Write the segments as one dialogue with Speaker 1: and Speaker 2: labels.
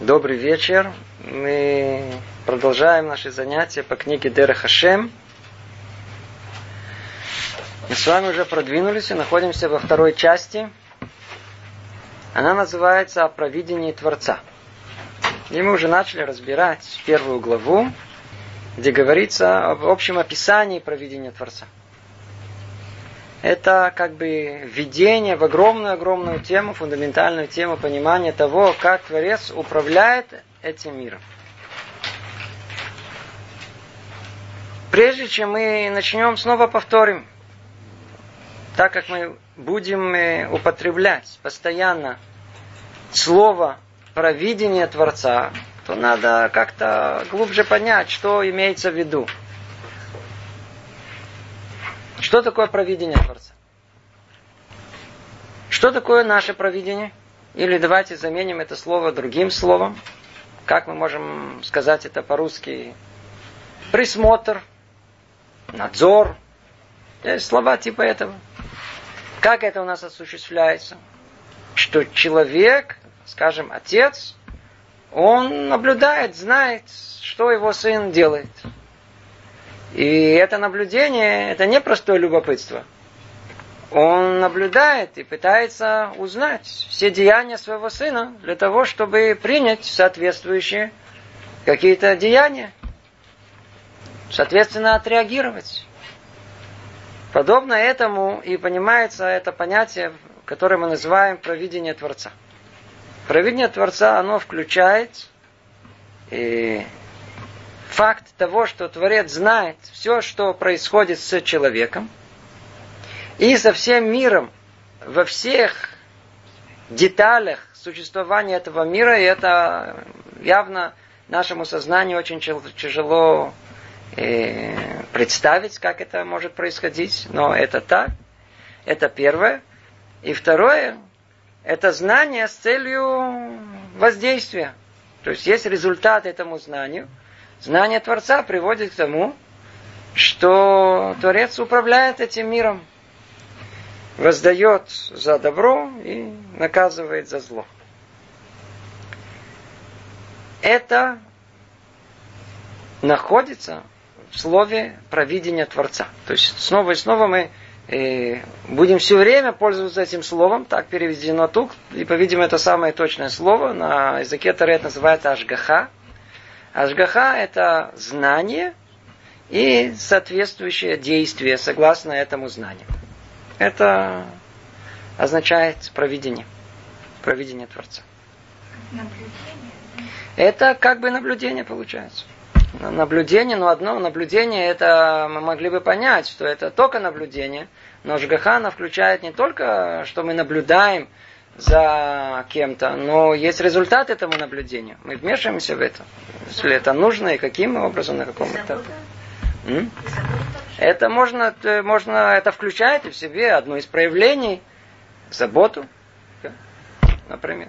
Speaker 1: Добрый вечер. Мы продолжаем наши занятия по книге Дера Хашем. Мы с вами уже продвинулись и находимся во второй части. Она называется «О провидении Творца». И мы уже начали разбирать первую главу, где говорится об общем описании провидения Творца – это как бы введение в огромную-огромную тему, фундаментальную тему понимания того, как Творец управляет этим миром. Прежде чем мы начнем, снова повторим, так как мы будем э, употреблять постоянно слово провидение Творца, то надо как-то глубже понять, что имеется в виду. Что такое провидение Творца? Что такое наше провидение? Или давайте заменим это слово другим словом. Как мы можем сказать это по-русски? Присмотр, надзор. Есть слова типа этого. Как это у нас осуществляется? Что человек, скажем, отец, он наблюдает, знает, что его сын делает. И это наблюдение, это не простое любопытство. Он наблюдает и пытается узнать все деяния своего сына для того, чтобы принять соответствующие какие-то деяния. Соответственно, отреагировать. Подобно этому и понимается это понятие, которое мы называем провидение Творца. Провидение Творца, оно включает и факт того, что Творец знает все, что происходит с человеком, и со всем миром, во всех деталях существования этого мира, и это явно нашему сознанию очень тяжело э, представить, как это может происходить, но это так. Это первое. И второе, это знание с целью воздействия. То есть есть результат этому знанию – Знание Творца приводит к тому, что Творец управляет этим миром, воздает за добро и наказывает за зло. Это находится в слове провидения Творца. То есть снова и снова мы э, будем все время пользоваться этим словом, так переведено тут, и, по-видимому, это самое точное слово, на языке Торет называется Ашгаха, Ашгаха – это знание и соответствующее действие согласно этому знанию. Это означает провидение. Провидение Творца. Это как бы наблюдение получается. Наблюдение, но одно наблюдение, это мы могли бы понять, что это только наблюдение, но Жгахана включает не только, что мы наблюдаем за кем-то, но есть результат этому наблюдению. Мы вмешиваемся в это. Если это нужно, и каким образом, на каком этапе. Это можно, можно, это включает в себе одно из проявлений, заботу, например.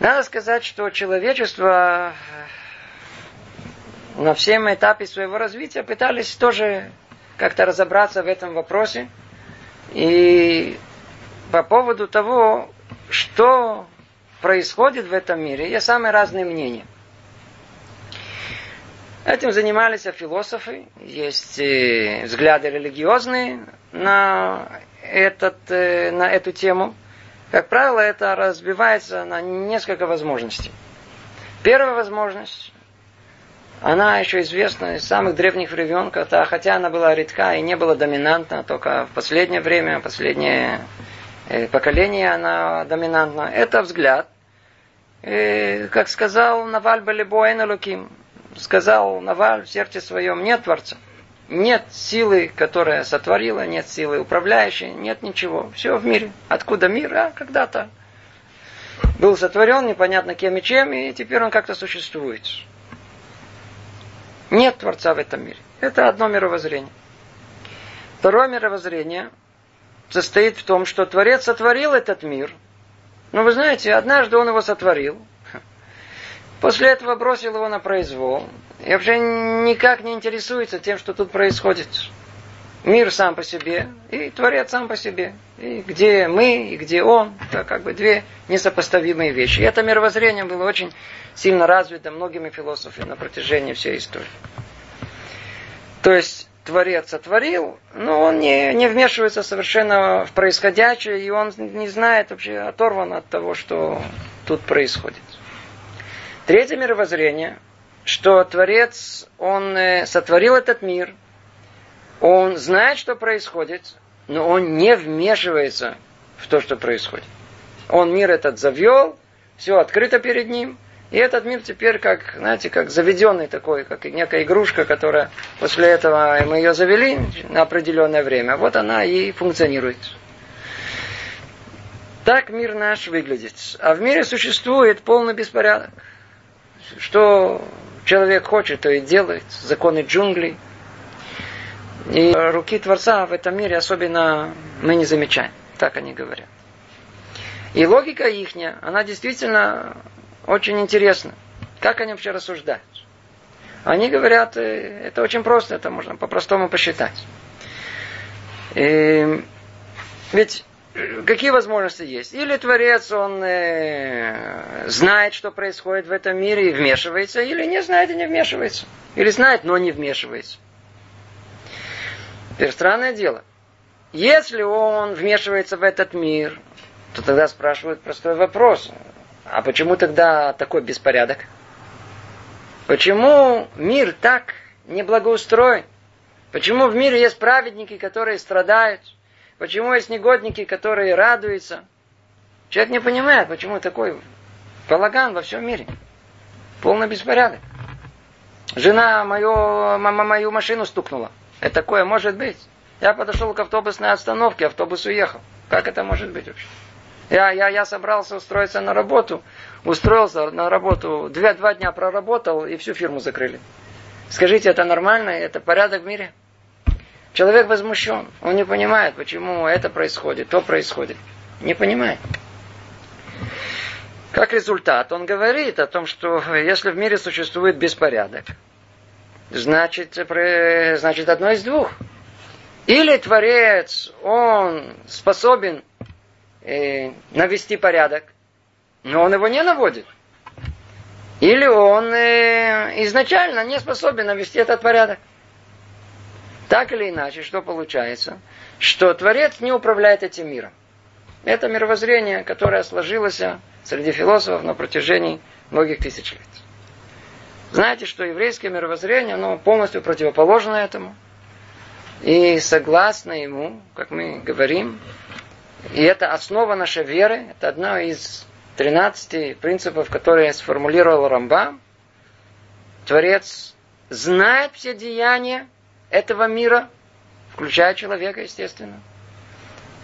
Speaker 1: Надо сказать, что человечество на всем этапе своего развития пытались тоже как-то разобраться в этом вопросе. И по поводу того, что происходит в этом мире, есть самые разные мнения. Этим занимались философы, есть э, взгляды религиозные на, этот, э, на эту тему. Как правило, это разбивается на несколько возможностей. Первая возможность, она еще известна из самых древних времен, хотя она была редка и не была доминантна, только в последнее время, последние Э, поколение, она доминантна. Это взгляд. Э, как сказал Наваль Балибуэн Луким, сказал Наваль в сердце своем, нет Творца. Нет силы, которая сотворила, нет силы управляющей, нет ничего. Все в мире. Откуда мир? А когда-то был сотворен, непонятно кем и чем, и теперь он как-то существует. Нет Творца в этом мире. Это одно мировоззрение. Второе мировоззрение состоит в том, что Творец сотворил этот мир. Но вы знаете, однажды он его сотворил. После этого бросил его на произвол. И вообще никак не интересуется тем, что тут происходит. Мир сам по себе и Творец сам по себе. И где мы, и где он, это как бы две несопоставимые вещи. И это мировоззрение было очень сильно развито многими философами на протяжении всей истории. То есть Творец сотворил, но он не, не вмешивается совершенно в происходящее, и он не знает вообще, оторван от того, что тут происходит. Третье мировоззрение, что Творец, он э, сотворил этот мир – он знает, что происходит, но он не вмешивается в то, что происходит. Он мир этот завел, все открыто перед ним, и этот мир теперь как, знаете, как заведенный такой, как некая игрушка, которая после этого мы ее завели на определенное время. Вот она и функционирует. Так мир наш выглядит. А в мире существует полный беспорядок. Что человек хочет, то и делает. Законы джунглей – и руки Творца в этом мире особенно мы не замечаем. Так они говорят. И логика ихняя, она действительно очень интересна. Как они вообще рассуждают? Они говорят, э, это очень просто, это можно по-простому посчитать. И, ведь э, какие возможности есть? Или Творец, он э, знает, что происходит в этом мире и вмешивается, или не знает и не вмешивается. Или знает, но не вмешивается. Теперь странное дело. Если он вмешивается в этот мир, то тогда спрашивают простой вопрос. А почему тогда такой беспорядок? Почему мир так неблагоустроен? Почему в мире есть праведники, которые страдают? Почему есть негодники, которые радуются? Человек не понимает, почему такой балаган во всем мире. Полный беспорядок. Жена мою, мама мою машину стукнула. Это такое может быть. Я подошел к автобусной остановке, автобус уехал. Как это может быть вообще? Я, я, я собрался устроиться на работу, устроился на работу, две, два дня проработал и всю фирму закрыли. Скажите, это нормально? Это порядок в мире? Человек возмущен. Он не понимает, почему это происходит, то происходит. Не понимает. Как результат, он говорит о том, что если в мире существует беспорядок, значит, значит одно из двух. Или Творец, он способен э, навести порядок, но он его не наводит. Или он э, изначально не способен навести этот порядок. Так или иначе, что получается? Что Творец не управляет этим миром. Это мировоззрение, которое сложилось среди философов на протяжении многих тысяч лет. Знаете, что еврейское мировоззрение, оно полностью противоположно этому. И согласно ему, как мы говорим, и это основа нашей веры, это одна из 13 принципов, которые сформулировал Рамбам. Творец знает все деяния этого мира, включая человека, естественно.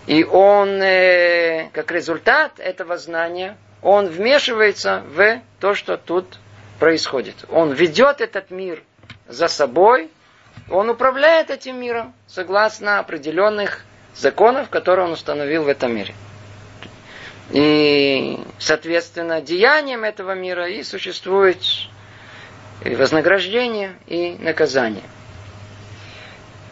Speaker 1: И он, э, как результат этого знания, он вмешивается в то, что тут происходит. Он ведет этот мир за собой, он управляет этим миром согласно определенных законов, которые он установил в этом мире. И, соответственно, деянием этого мира и существует и вознаграждение, и наказание.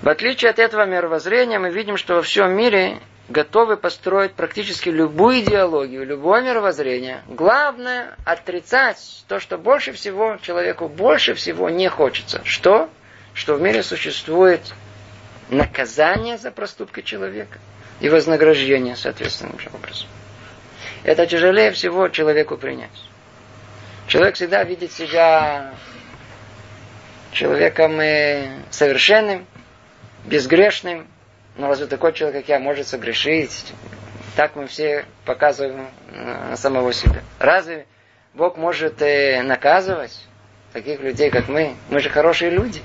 Speaker 1: В отличие от этого мировоззрения, мы видим, что во всем мире готовы построить практически любую идеологию, любое мировоззрение. Главное отрицать то, что больше всего человеку больше всего не хочется. Что? Что в мире существует наказание за проступки человека и вознаграждение соответственным же образом. Это тяжелее всего человеку принять. Человек всегда видит себя человеком э, совершенным, безгрешным, но разве такой человек, как я, может согрешить? Так мы все показываем на самого себя. Разве Бог может э, наказывать таких людей, как мы? Мы же хорошие люди.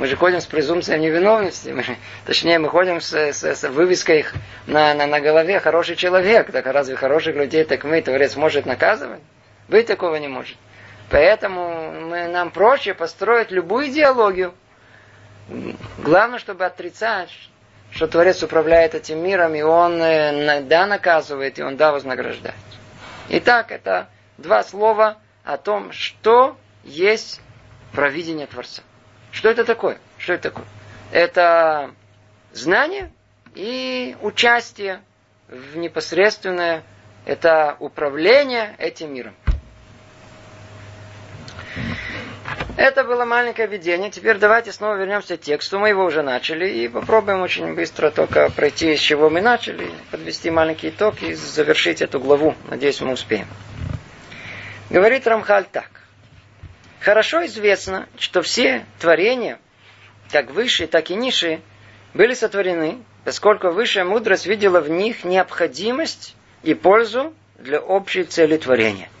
Speaker 1: Мы же ходим с презумпцией невиновности. Мы, точнее, мы ходим с, с, с вывеской на, на, на голове «хороший человек». Так разве хороших людей, так мы, Творец, может наказывать? Быть такого не может. Поэтому мы, нам проще построить любую идеологию. Главное, чтобы отрицать, что Творец управляет этим миром, и Он э, да наказывает, и Он да вознаграждает. Итак, это два слова о том, что есть провидение Творца. Что это такое? Что это такое? Это знание и участие в непосредственное это управление этим миром. Это было маленькое видение. Теперь давайте снова вернемся к тексту. Мы его уже начали. И попробуем очень быстро только пройти, с чего мы начали, подвести маленький итог и завершить эту главу. Надеюсь, мы успеем. Говорит Рамхаль так. Хорошо известно, что все творения, как высшие, так и низшие, были сотворены, поскольку высшая мудрость видела в них необходимость и пользу для общей цели творения –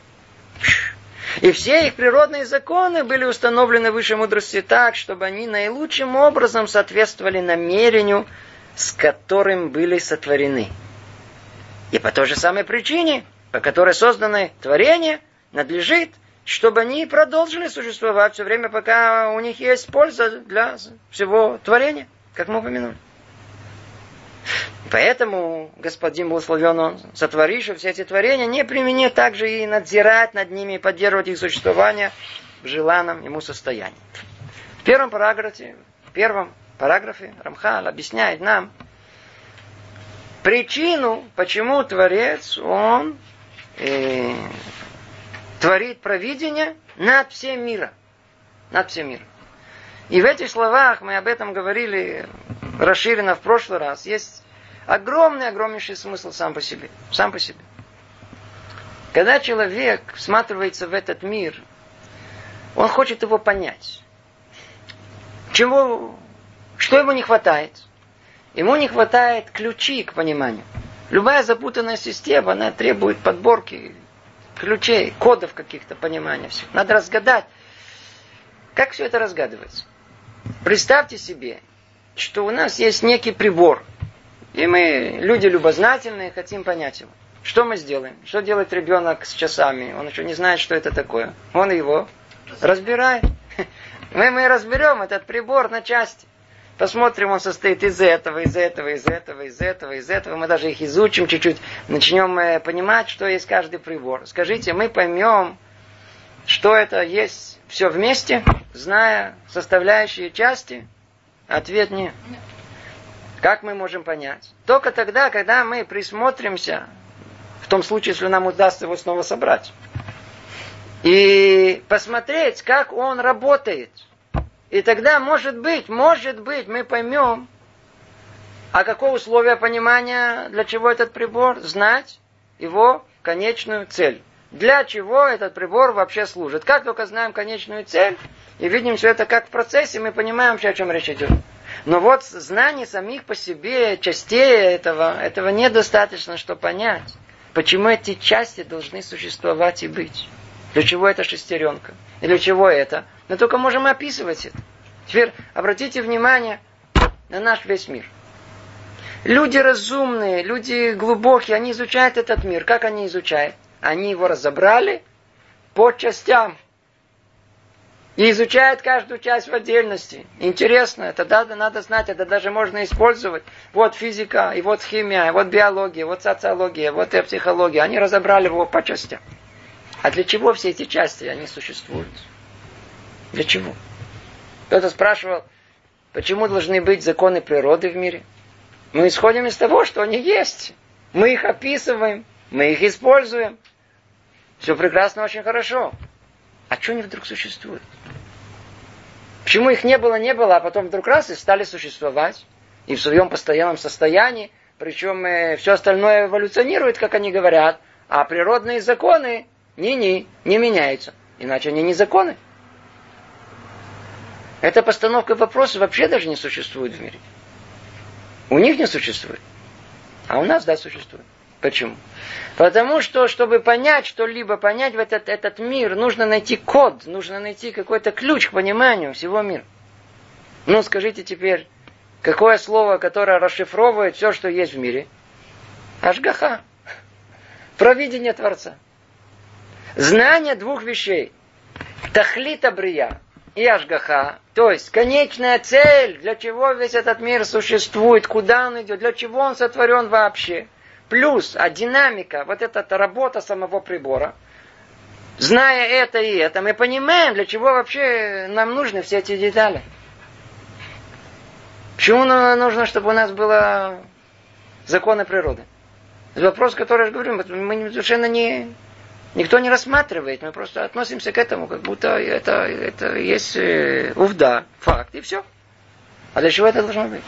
Speaker 1: и все их природные законы были установлены высшей мудрости так, чтобы они наилучшим образом соответствовали намерению, с которым были сотворены. И по той же самой причине, по которой созданы творения, надлежит, чтобы они продолжили существовать все время, пока у них есть польза для всего творения, как мы упомянули. Поэтому господин благословен он, сотворивший все эти творения, не применит также и надзирать над ними, и поддерживать их существование в желанном ему состоянии. В первом параграфе, в первом параграфе Рамхал объясняет нам причину, почему Творец, он э, творит провидение над всем миром. Над всем миром. И в этих словах, мы об этом говорили расширенно в прошлый раз, есть огромный, огромнейший смысл сам по себе. Сам по себе. Когда человек всматривается в этот мир, он хочет его понять. Чего, что ему не хватает? Ему не хватает ключи к пониманию. Любая запутанная система, она требует подборки ключей, кодов каких-то понимания. Надо разгадать. Как все это разгадывается? Представьте себе, что у нас есть некий прибор. И мы, люди любознательные, хотим понять его. Что мы сделаем? Что делает ребенок с часами? Он еще не знает, что это такое. Он его разбирает. Мы, мы разберем этот прибор на части. Посмотрим, он состоит из этого, из этого, из этого, из этого, из этого. Мы даже их изучим чуть-чуть. Начнем э, понимать, что есть каждый прибор. Скажите, мы поймем, что это есть все вместе, зная составляющие части? Ответ нет. Как мы можем понять? Только тогда, когда мы присмотримся, в том случае, если нам удастся его снова собрать, и посмотреть, как он работает. И тогда, может быть, может быть, мы поймем, а какое условие понимания, для чего этот прибор, знать его конечную цель. Для чего этот прибор вообще служит. Как только знаем конечную цель, и видим все это как в процессе, мы понимаем вообще, о чем речь идет. Но вот знание самих по себе, частей этого, этого недостаточно, чтобы понять, почему эти части должны существовать и быть. Для чего эта шестеренка? И для чего это? Мы только можем описывать это. Теперь обратите внимание на наш весь мир. Люди разумные, люди глубокие, они изучают этот мир. Как они изучают? Они его разобрали по частям и изучает каждую часть в отдельности. Интересно, это надо, надо знать, это даже можно использовать. Вот физика, и вот химия, и вот биология, вот социология, вот и психология. Они разобрали его по частям. А для чего все эти части, они существуют? Для чего? Кто-то спрашивал, почему должны быть законы природы в мире? Мы исходим из того, что они есть. Мы их описываем, мы их используем. Все прекрасно, очень хорошо. А что они вдруг существуют? Почему их не было, не было, а потом вдруг раз и стали существовать? И в своем постоянном состоянии, причем э, все остальное эволюционирует, как они говорят, а природные законы не-не, не меняются. Иначе они не законы. Эта постановка вопроса вообще даже не существует в мире. У них не существует. А у нас, да, существует. Почему? Потому что, чтобы понять что-либо, понять в этот, этот мир, нужно найти код, нужно найти какой-то ключ к пониманию всего мира. Ну, скажите теперь, какое слово, которое расшифровывает все, что есть в мире? Ашгаха. Провидение Творца. Знание двух вещей. Тахлита брия и Ашгаха. То есть, конечная цель, для чего весь этот мир существует, куда он идет, для чего он сотворен вообще – плюс, а динамика, вот эта работа самого прибора, зная это и это, мы понимаем, для чего вообще нам нужны все эти детали. Почему нужно, чтобы у нас было законы природы? Вопрос, который я говорю, мы совершенно не... Никто не рассматривает, мы просто относимся к этому, как будто это, это есть э, увда, факт, и все. А для чего это должно быть?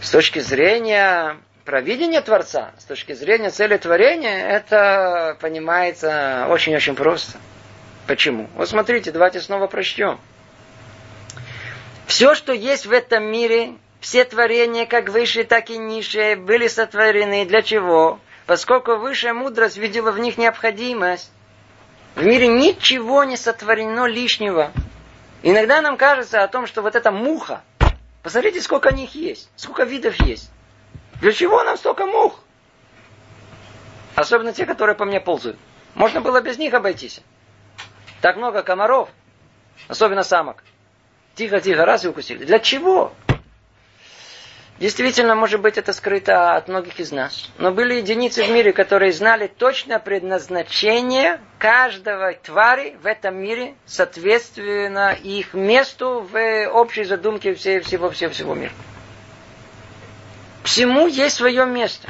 Speaker 1: С точки зрения провидения Творца, с точки зрения цели творения, это понимается очень-очень просто. Почему? Вот смотрите, давайте снова прочтем. Все, что есть в этом мире, все творения, как высшие, так и низшие, были сотворены. Для чего? Поскольку высшая мудрость видела в них необходимость. В мире ничего не сотворено лишнего. Иногда нам кажется о том, что вот эта муха, посмотрите, сколько них есть, сколько видов есть. Для чего нам столько мух? Особенно те, которые по мне ползают. Можно было без них обойтись. Так много комаров, особенно самок. Тихо-тихо, раз и укусили. Для чего? Действительно, может быть, это скрыто от многих из нас. Но были единицы в мире, которые знали точно предназначение каждого твари в этом мире, соответственно их месту в общей задумке всего, всего, всего, всего мира. Всему есть свое место.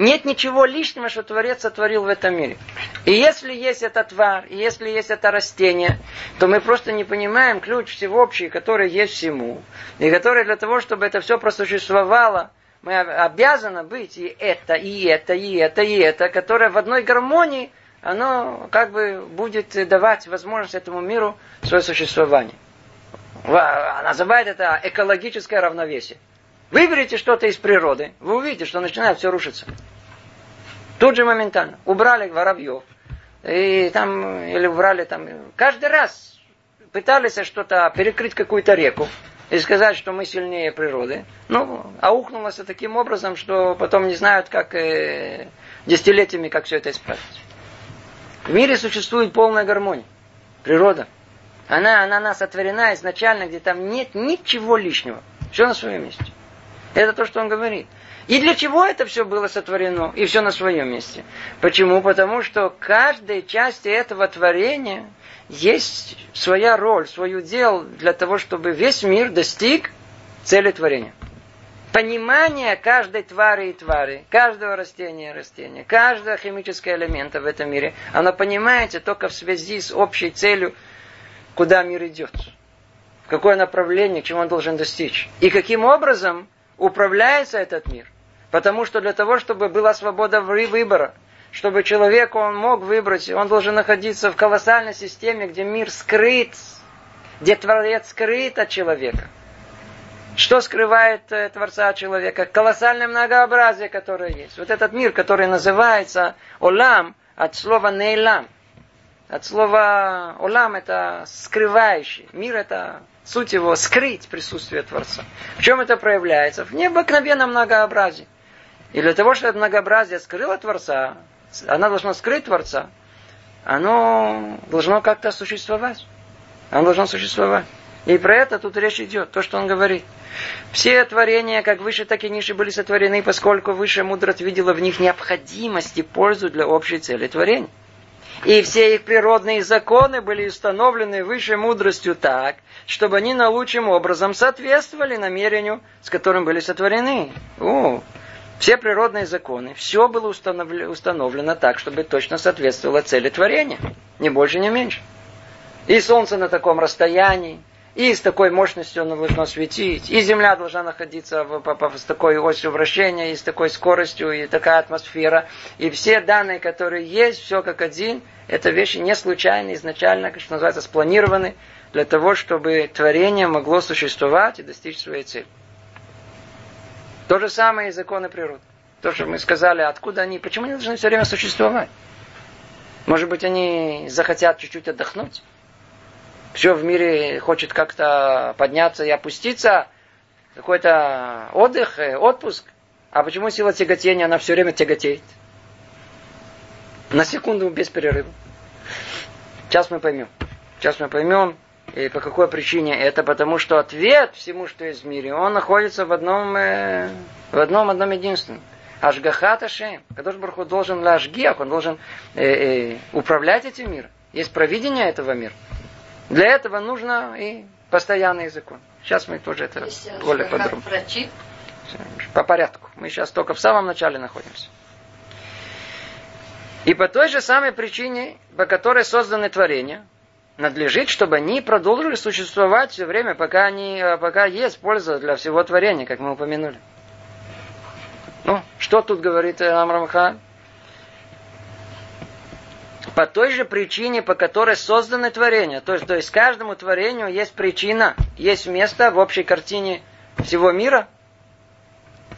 Speaker 1: Нет ничего лишнего, что Творец сотворил в этом мире. И если есть этот тварь, и если есть это растение, то мы просто не понимаем ключ всеобщий, который есть всему, и который для того, чтобы это все просуществовало, мы обязаны быть и это, и это, и это, и это, которое в одной гармонии, оно как бы будет давать возможность этому миру свое существование. Называет это экологическое равновесие. Выберите что-то из природы, вы увидите, что начинает все рушиться. Тут же моментально. Убрали воробьев. И там, или убрали там. Каждый раз пытались что-то перекрыть какую-то реку и сказать, что мы сильнее природы. Ну, аухнулось таким образом, что потом не знают, как э, десятилетиями, как все это исправить. В мире существует полная гармония. Природа. Она, она нас отворена изначально, где там нет ничего лишнего. Все на своем месте. Это то, что он говорит. И для чего это все было сотворено? И все на своем месте. Почему? Потому что каждой части этого творения есть своя роль, свое дело для того, чтобы весь мир достиг цели творения. Понимание каждой твари и твари, каждого растения и растения, каждого химического элемента в этом мире, оно понимаете только в связи с общей целью, куда мир идет. В какое направление, к он должен достичь. И каким образом управляется этот мир. Потому что для того, чтобы была свобода выбора, чтобы человек он мог выбрать, он должен находиться в колоссальной системе, где мир скрыт, где Творец скрыт от человека. Что скрывает э, Творца от человека? Колоссальное многообразие, которое есть. Вот этот мир, который называется Олам, от слова Нейлам. От слова Олам это скрывающий. Мир это Суть его скрыть присутствие Творца. В чем это проявляется? В необыкновенном многообразии. И для того, чтобы многообразие скрыло Творца, она должна скрыть Творца, оно должно как-то существовать. Оно должно существовать. И про это тут речь идет, то, что он говорит. Все творения, как выше, так и ниже, были сотворены, поскольку высшая мудрость видела в них необходимость и пользу для общей цели творения. И все их природные законы были установлены высшей мудростью так, чтобы они наилучшим образом соответствовали намерению, с которым были сотворены. О, все природные законы, все было установлено, установлено так, чтобы точно соответствовало цели творения. Ни больше, ни меньше. И солнце на таком расстоянии, и с такой мощностью оно должно светить, и Земля должна находиться в, по, по, с такой осью вращения, и с такой скоростью, и такая атмосфера. И все данные, которые есть, все как один, это вещи не случайные, изначально, что называется, спланированы для того, чтобы творение могло существовать и достичь своей цели. То же самое и законы природы. То, что мы сказали, откуда они, почему они должны все время существовать? Может быть, они захотят чуть-чуть отдохнуть? Все в мире хочет как-то подняться и опуститься, какой-то отдых, э, отпуск. А почему сила тяготения, она все время тяготеет? На секунду без перерыва. Сейчас мы поймем. Сейчас мы поймем, и по какой причине это. Потому что ответ всему, что есть в мире, он находится в одном, э, в одном, одном единственном. Ашгахат Ашем. Кадош Барху должен ла он должен э, э, управлять этим миром. Есть провидение этого мира. Для этого нужно и постоянный закон. Сейчас мы тоже это более подробно. По порядку. Мы сейчас только в самом начале находимся. И по той же самой причине, по которой созданы творения, надлежит, чтобы они продолжили существовать все время, пока, они, пока есть польза для всего творения, как мы упомянули. Ну, что тут говорит Амрамхан? По той же причине, по которой созданы творения. То есть, то есть каждому творению есть причина, есть место в общей картине всего мира.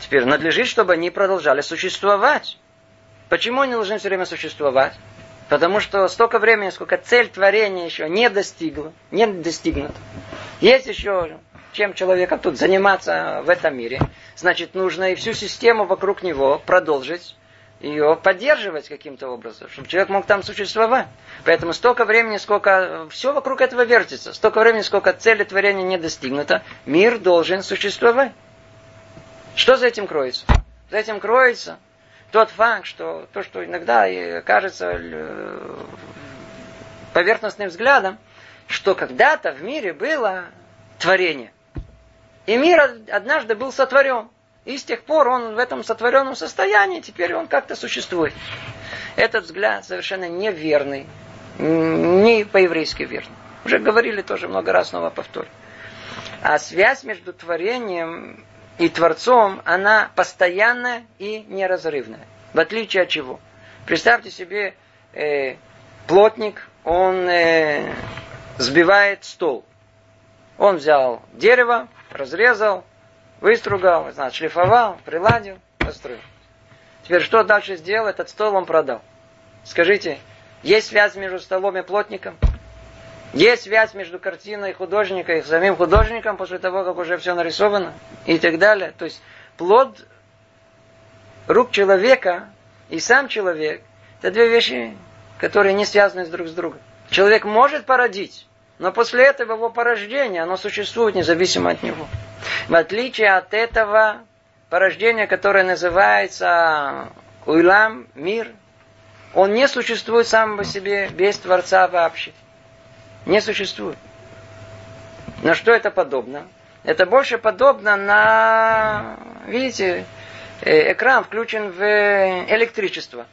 Speaker 1: Теперь надлежит, чтобы они продолжали существовать. Почему они должны все время существовать? Потому что столько времени, сколько цель творения еще не достигла, не достигнута. Есть еще чем человеком тут заниматься в этом мире. Значит, нужно и всю систему вокруг него продолжить, ее поддерживать каким-то образом, чтобы человек мог там существовать. Поэтому столько времени, сколько все вокруг этого вертится, столько времени, сколько цели творения не достигнута, мир должен существовать. Что за этим кроется? За этим кроется тот факт, что то, что иногда кажется э, поверхностным взглядом, что когда-то в мире было творение. И мир однажды был сотворен. И с тех пор он в этом сотворенном состоянии, теперь он как-то существует. Этот взгляд совершенно неверный, не по-еврейски верный. Уже говорили тоже много раз, снова повторю. А связь между творением и Творцом, она постоянная и неразрывная. В отличие от чего? Представьте себе, э, плотник, он э, сбивает стол. Он взял дерево, разрезал, выстругал, значит, шлифовал, приладил, построил. Теперь что дальше сделал? Этот стол он продал. Скажите, есть связь между столом и плотником? Есть связь между картиной художника и самим художником после того, как уже все нарисовано и так далее. То есть плод рук человека и сам человек – это две вещи, которые не связаны друг с другом. Человек может породить, но после этого его порождение, оно существует независимо от него. В отличие от этого порождения, которое называется уйлам, мир, он не существует сам по себе без Творца вообще не существует. На что это подобно? Это больше подобно на, видите, э, экран включен в электричество.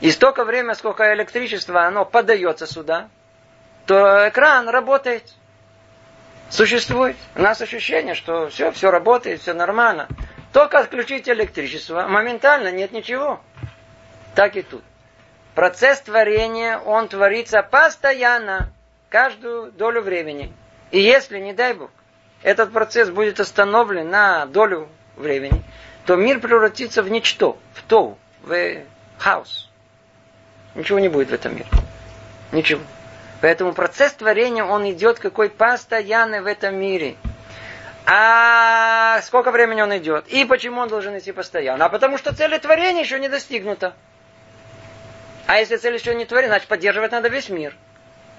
Speaker 1: И столько времени, сколько электричества оно подается сюда, то экран работает, существует. У нас ощущение, что все, все работает, все нормально. Только отключить электричество, моментально нет ничего. Так и тут. Процесс творения, он творится постоянно, каждую долю времени. И если, не дай Бог, этот процесс будет остановлен на долю времени, то мир превратится в ничто, в то, в хаос. Ничего не будет в этом мире. Ничего. Поэтому процесс творения, он идет какой постоянный в этом мире. А сколько времени он идет? И почему он должен идти постоянно? А потому что цель творения еще не достигнута. А если цель еще не творена, значит поддерживать надо весь мир.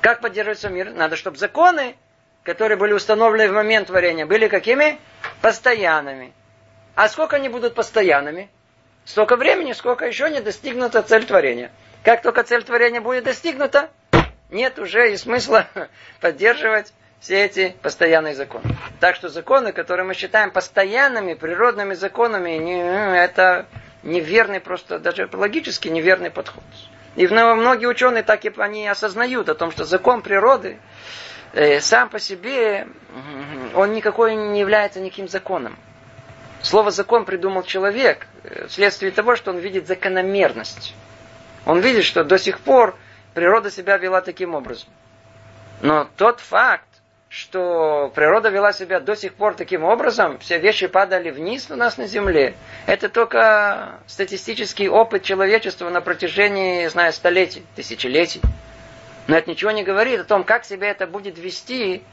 Speaker 1: Как поддерживается мир? Надо, чтобы законы, которые были установлены в момент творения, были какими? Постоянными. А сколько они будут постоянными? Столько времени, сколько еще не достигнута цель творения. Как только цель творения будет достигнута, нет уже и смысла поддерживать все эти постоянные законы. Так что законы, которые мы считаем постоянными, природными законами, не, это неверный просто, даже логически неверный подход. И многие ученые так и они осознают о том, что закон природы э, сам по себе, он никакой не является никаким законом. Слово закон придумал человек э, вследствие того, что он видит закономерность. Он видит, что до сих пор природа себя вела таким образом. Но тот факт, что природа вела себя до сих пор таким образом, все вещи падали вниз у нас на земле, это только статистический опыт человечества на протяжении, знаю, столетий, тысячелетий. Но это ничего не говорит о том, как себя это будет вести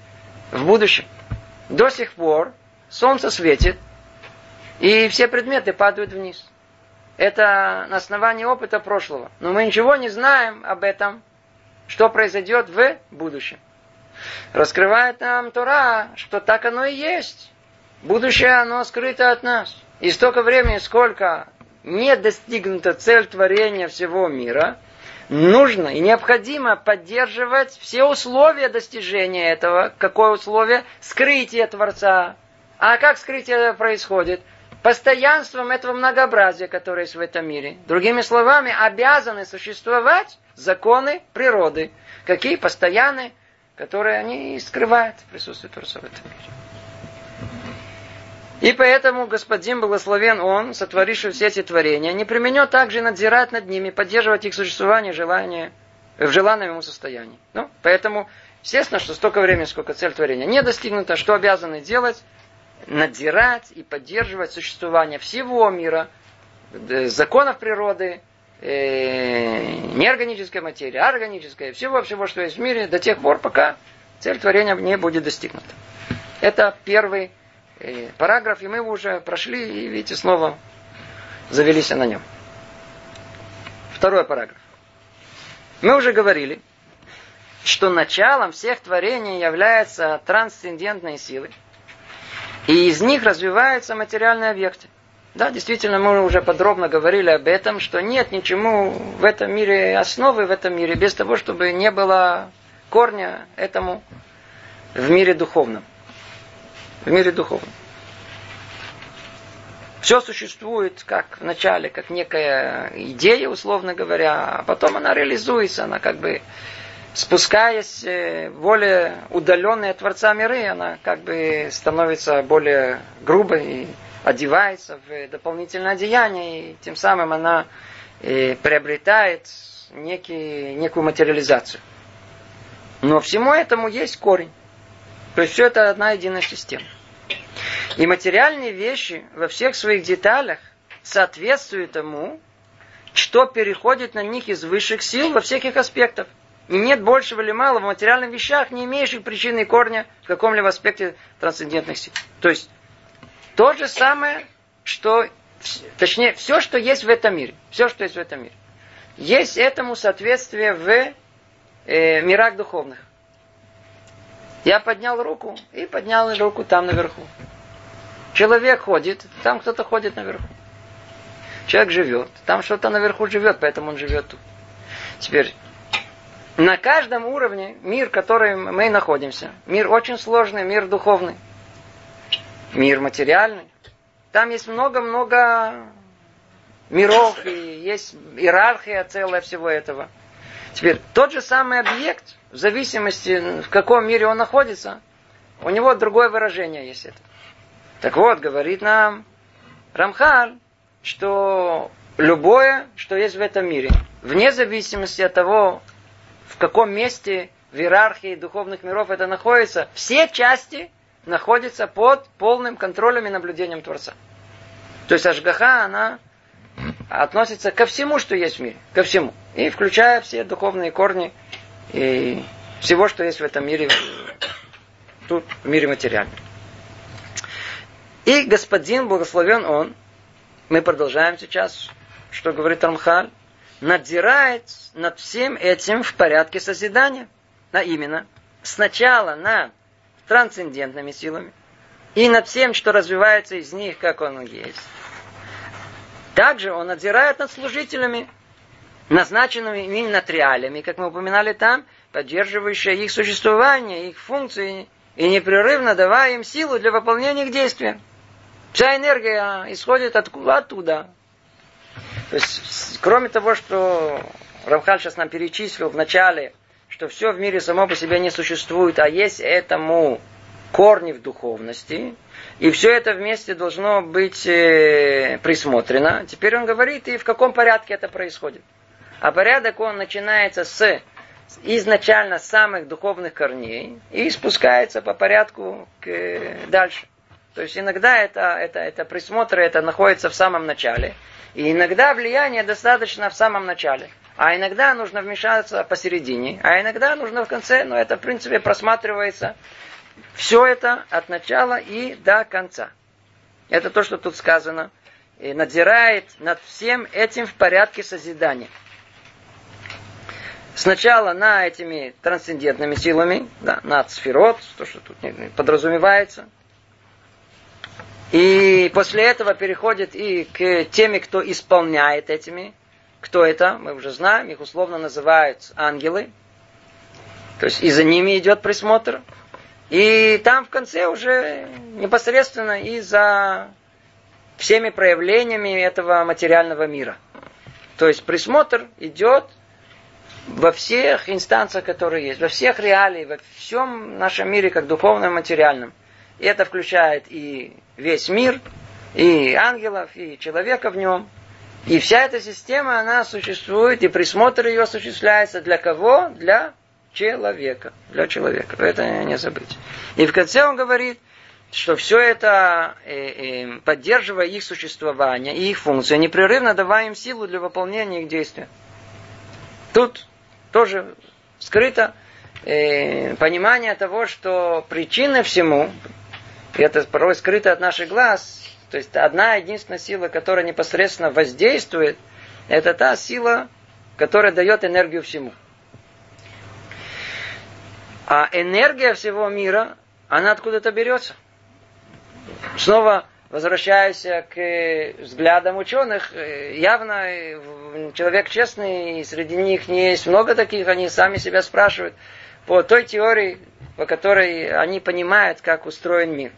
Speaker 1: в будущем. До сих пор солнце светит, и все предметы падают вниз. Это на основании опыта прошлого. Но мы ничего не знаем об этом, что произойдет в будущем раскрывает нам Тора, что так оно и есть. Будущее, оно скрыто от нас. И столько времени, сколько не достигнута цель творения всего мира, нужно и необходимо поддерживать все условия достижения этого. Какое условие? Скрытие Творца. А как скрытие происходит? Постоянством этого многообразия, которое есть в этом мире. Другими словами, обязаны существовать законы природы. Какие постоянные, которые они скрывают присутствие Творца в этом мире. И поэтому господин благословен Он, сотворивший все эти творения, не применет также надзирать над ними, поддерживать их существование, желание, в желанном ему состоянии. Ну, поэтому, естественно, что столько времени, сколько цель творения не достигнута, что обязаны делать? Надзирать и поддерживать существование всего мира, э, законов природы, э, неорганической материи, органической, всего-всего, что есть в мире, до тех пор, пока цель творения не будет достигнута. Это первый и параграф, и мы его уже прошли, и видите, снова завелись на нем. Второй параграф. Мы уже говорили, что началом всех творений являются трансцендентные силы, и из них развиваются материальные объекты. Да, действительно, мы уже подробно говорили об этом, что нет ничему в этом мире, основы в этом мире, без того, чтобы не было корня этому в мире духовном в мире духовном. Все существует как в начале, как некая идея, условно говоря, а потом она реализуется, она как бы спускаясь в более удаленные от Творца миры, она как бы становится более грубой и одевается в дополнительное одеяние, и тем самым она приобретает некий, некую материализацию. Но всему этому есть корень. То есть все это одна единая система. И материальные вещи во всех своих деталях соответствуют тому, что переходит на них из высших сил во всех их аспектах. И нет большего или малого в материальных вещах, не имеющих причины и корня в каком-либо аспекте трансцендентных сил. То есть, то же самое, что, точнее, все, что есть в этом мире, все, что есть в этом мире, есть этому соответствие в э, мирах духовных. Я поднял руку и поднял руку там наверху. Человек ходит, там кто-то ходит наверху. Человек живет, там что-то наверху живет, поэтому он живет тут. Теперь, на каждом уровне мир, в котором мы находимся, мир очень сложный, мир духовный, мир материальный, там есть много-много миров, и есть иерархия целая всего этого. Теперь, тот же самый объект, в зависимости, в каком мире он находится, у него другое выражение есть это. Так вот, говорит нам Рамхаль, что любое, что есть в этом мире, вне зависимости от того, в каком месте в иерархии духовных миров это находится, все части находятся под полным контролем и наблюдением Творца. То есть Ашгаха, она относится ко всему, что есть в мире. Ко всему. И включая все духовные корни и всего, что есть в этом мире, тут в мире материальном. И господин, благословен он, мы продолжаем сейчас, что говорит Рамхаль, надзирает над всем этим в порядке созидания. А именно, сначала над трансцендентными силами и над всем, что развивается из них, как он есть. Также он надзирает над служителями, назначенными им нотриалями, как мы упоминали там, поддерживающие их существование, их функции, и непрерывно давая им силу для выполнения их действия. Вся энергия исходит откуда? Оттуда. То есть, кроме того, что Рамхан сейчас нам перечислил в начале, что все в мире само по себе не существует, а есть этому корни в духовности, и все это вместе должно быть э, присмотрено. Теперь он говорит, и в каком порядке это происходит. А порядок он начинается с изначально самых духовных корней и спускается по порядку к, э, дальше. То есть иногда это, это, это присмотр, это находится в самом начале. И иногда влияние достаточно в самом начале. А иногда нужно вмешаться посередине. А иногда нужно в конце. Но это, в принципе, просматривается. Все это от начала и до конца. Это то, что тут сказано. И надзирает над всем этим в порядке созидания. Сначала на этими трансцендентными силами, да, над сферот, то, что тут подразумевается, и после этого переходит и к теми, кто исполняет этими Кто это? Мы уже знаем, их условно называют ангелы. То есть и за ними идет присмотр. И там в конце уже непосредственно и за всеми проявлениями этого материального мира. То есть присмотр идет во всех инстанциях, которые есть, во всех реалиях, во всем нашем мире, как духовном и материальном. И это включает и весь мир, и ангелов, и человека в нем. И вся эта система, она существует, и присмотр ее осуществляется для кого? Для человека. Для человека. Это не забыть. И в конце он говорит, что все это, э, э, поддерживая их существование и их функцию, непрерывно давая им силу для выполнения их действия. Тут тоже скрыто э, понимание того, что причина всему, и это порой скрыто от наших глаз, то есть одна единственная сила, которая непосредственно воздействует, это та сила, которая дает энергию всему. А энергия всего мира, она откуда-то берется. Снова возвращаясь к взглядам ученых, явно человек честный, и среди них не есть много таких, они сами себя спрашивают по той теории, по которой они понимают, как устроен мир.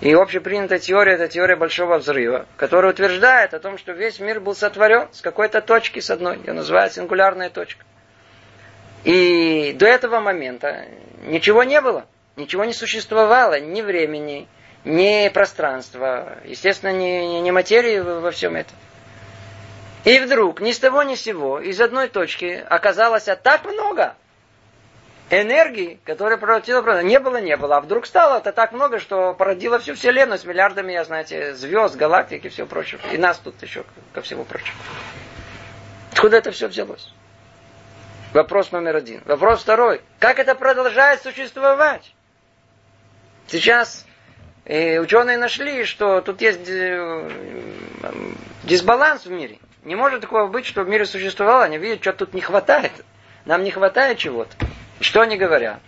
Speaker 1: И общепринятая теория – это теория большого взрыва, которая утверждает о том, что весь мир был сотворен с какой-то точки, с одной. Ее называют сингулярная точка. И до этого момента ничего не было. Ничего не существовало. Ни времени, ни пространства. Естественно, ни, ни материи во всем этом. И вдруг, ни с того ни с сего, из одной точки оказалось так много – энергии, которая породила, не было, не было. А вдруг стало это так много, что породило всю Вселенную с миллиардами, я знаете, звезд, галактик и всего прочего. И нас тут еще ко всему прочему. Откуда это все взялось? Вопрос номер один. Вопрос второй. Как это продолжает существовать? Сейчас э, ученые нашли, что тут есть э, дисбаланс в мире. Не может такого быть, что в мире существовало. Они видят, что тут не хватает. Нам не хватает чего-то. Что они говорят?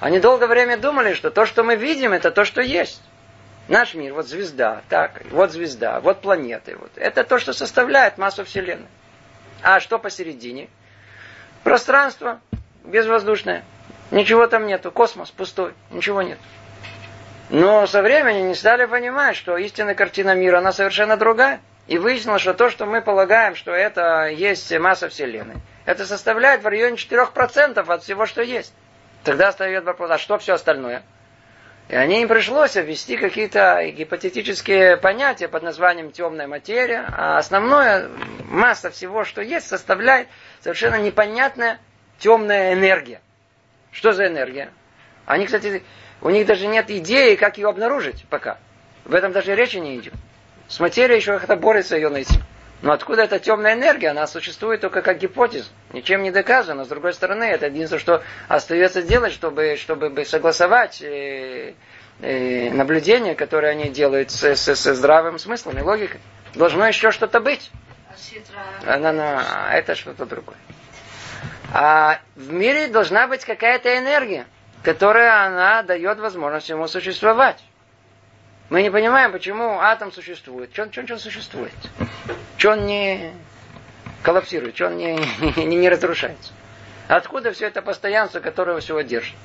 Speaker 1: Они долгое время думали, что то, что мы видим, это то, что есть. Наш мир, вот звезда, так, вот звезда, вот планеты. Вот. Это то, что составляет массу Вселенной. А что посередине? Пространство безвоздушное. Ничего там нету. Космос пустой. Ничего нет. Но со временем не стали понимать, что истинная картина мира, она совершенно другая. И выяснилось, что то, что мы полагаем, что это есть масса Вселенной, это составляет в районе 4% от всего, что есть. Тогда остается вопрос, а что все остальное? И они им пришлось ввести какие-то гипотетические понятия под названием темная материя, а основное, масса всего, что есть, составляет совершенно непонятная темная энергия. Что за энергия? Они, кстати, у них даже нет идеи, как ее обнаружить пока. В этом даже речи не идет. С материей еще как-то борется ее найти. Но откуда эта темная энергия? Она существует только как гипотеза. Ничем не доказано. С другой стороны, это единственное, что остается делать, чтобы, чтобы согласовать э, э, наблюдения, которые они делают с, с, с здравым смыслом и логикой. Должно еще что-то быть. Она, она, это что-то другое. А в мире должна быть какая-то энергия, которая она дает возможность ему существовать. Мы не понимаем, почему атом существует. Что, что он существует? Что он не коллапсирует? Что он не, не, не разрушается? Откуда все это постоянство, которое всего держит?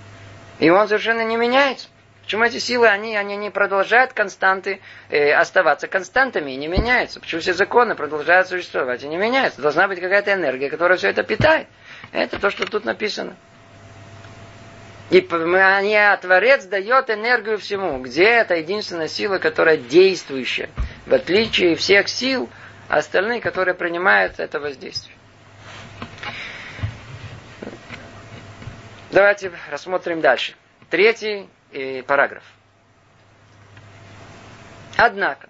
Speaker 1: И он совершенно не меняется. Почему эти силы, они, они не продолжают константы э, оставаться константами и не меняются? Почему все законы продолжают существовать и не меняются? Должна быть какая-то энергия, которая все это питает. Это то, что тут написано. И а Творец дает энергию всему. Где это единственная сила, которая действующая? В отличие всех сил, остальные, которые принимают это воздействие. Давайте рассмотрим дальше. Третий э, параграф. Однако,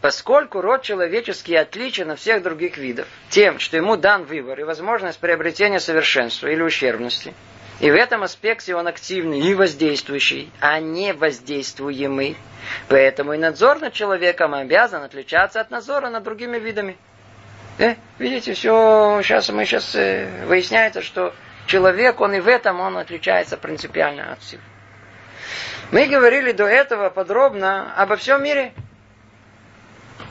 Speaker 1: поскольку род человеческий отличен от всех других видов тем, что ему дан выбор и возможность приобретения совершенства или ущербности – и в этом аспекте он активный и воздействующий, а не воздействуемый. Поэтому и надзор над человеком обязан отличаться от надзора над другими видами. Э, видите, все, сейчас мы сейчас э, выясняется, что человек, он и в этом, он отличается принципиально от всего. Мы говорили до этого подробно обо всем мире.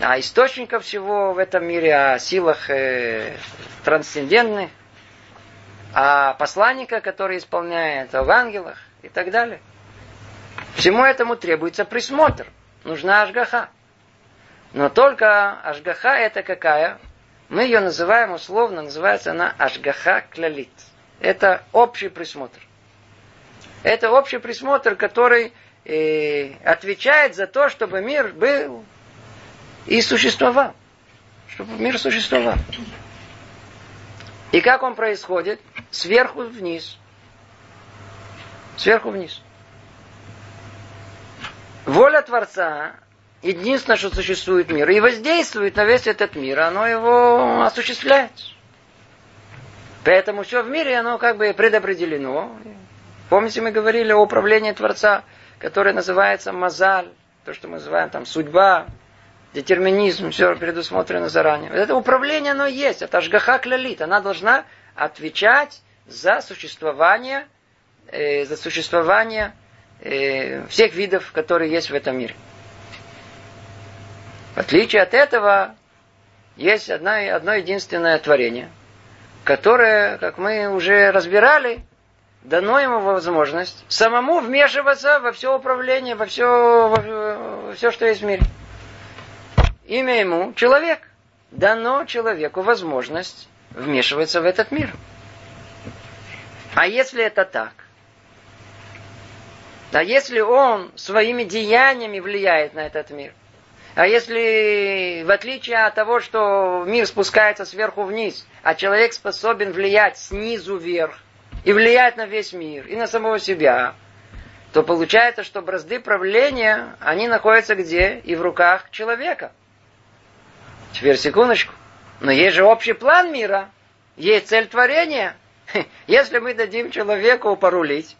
Speaker 1: а источников всего в этом мире, о силах э, трансцендентных, о посланника, который исполняет, об ангелах и так далее. Всему этому требуется присмотр. Нужна ажгаха. Но только ажгаха это какая? Мы ее называем условно, называется она ажгаха клялит. Это общий присмотр. Это общий присмотр, который э, отвечает за то, чтобы мир был и существовал. Чтобы мир существовал. И как он происходит? Сверху вниз. Сверху вниз. Воля Творца единственное, что существует мир, и воздействует на весь этот мир, оно его осуществляет. Поэтому все в мире, оно как бы предопределено. Помните, мы говорили о управлении Творца, которое называется мазаль, то, что мы называем там судьба, детерминизм, все предусмотрено заранее. Это управление, оно есть, это ажгаха клялит, она должна отвечать за существование, э, за существование э, всех видов, которые есть в этом мире. В отличие от этого, есть одно, одно единственное творение, которое, как мы уже разбирали, дано ему возможность самому вмешиваться во все управление, во все, во все, что есть в мире. Имя ему человек. Дано человеку возможность вмешиваться в этот мир. А если это так? А если он своими деяниями влияет на этот мир – а если, в отличие от того, что мир спускается сверху вниз, а человек способен влиять снизу вверх, и влиять на весь мир, и на самого себя, то получается, что бразды правления, они находятся где? И в руках человека. Теперь секундочку. Но есть же общий план мира. Есть цель творения. Если мы дадим человеку порулить,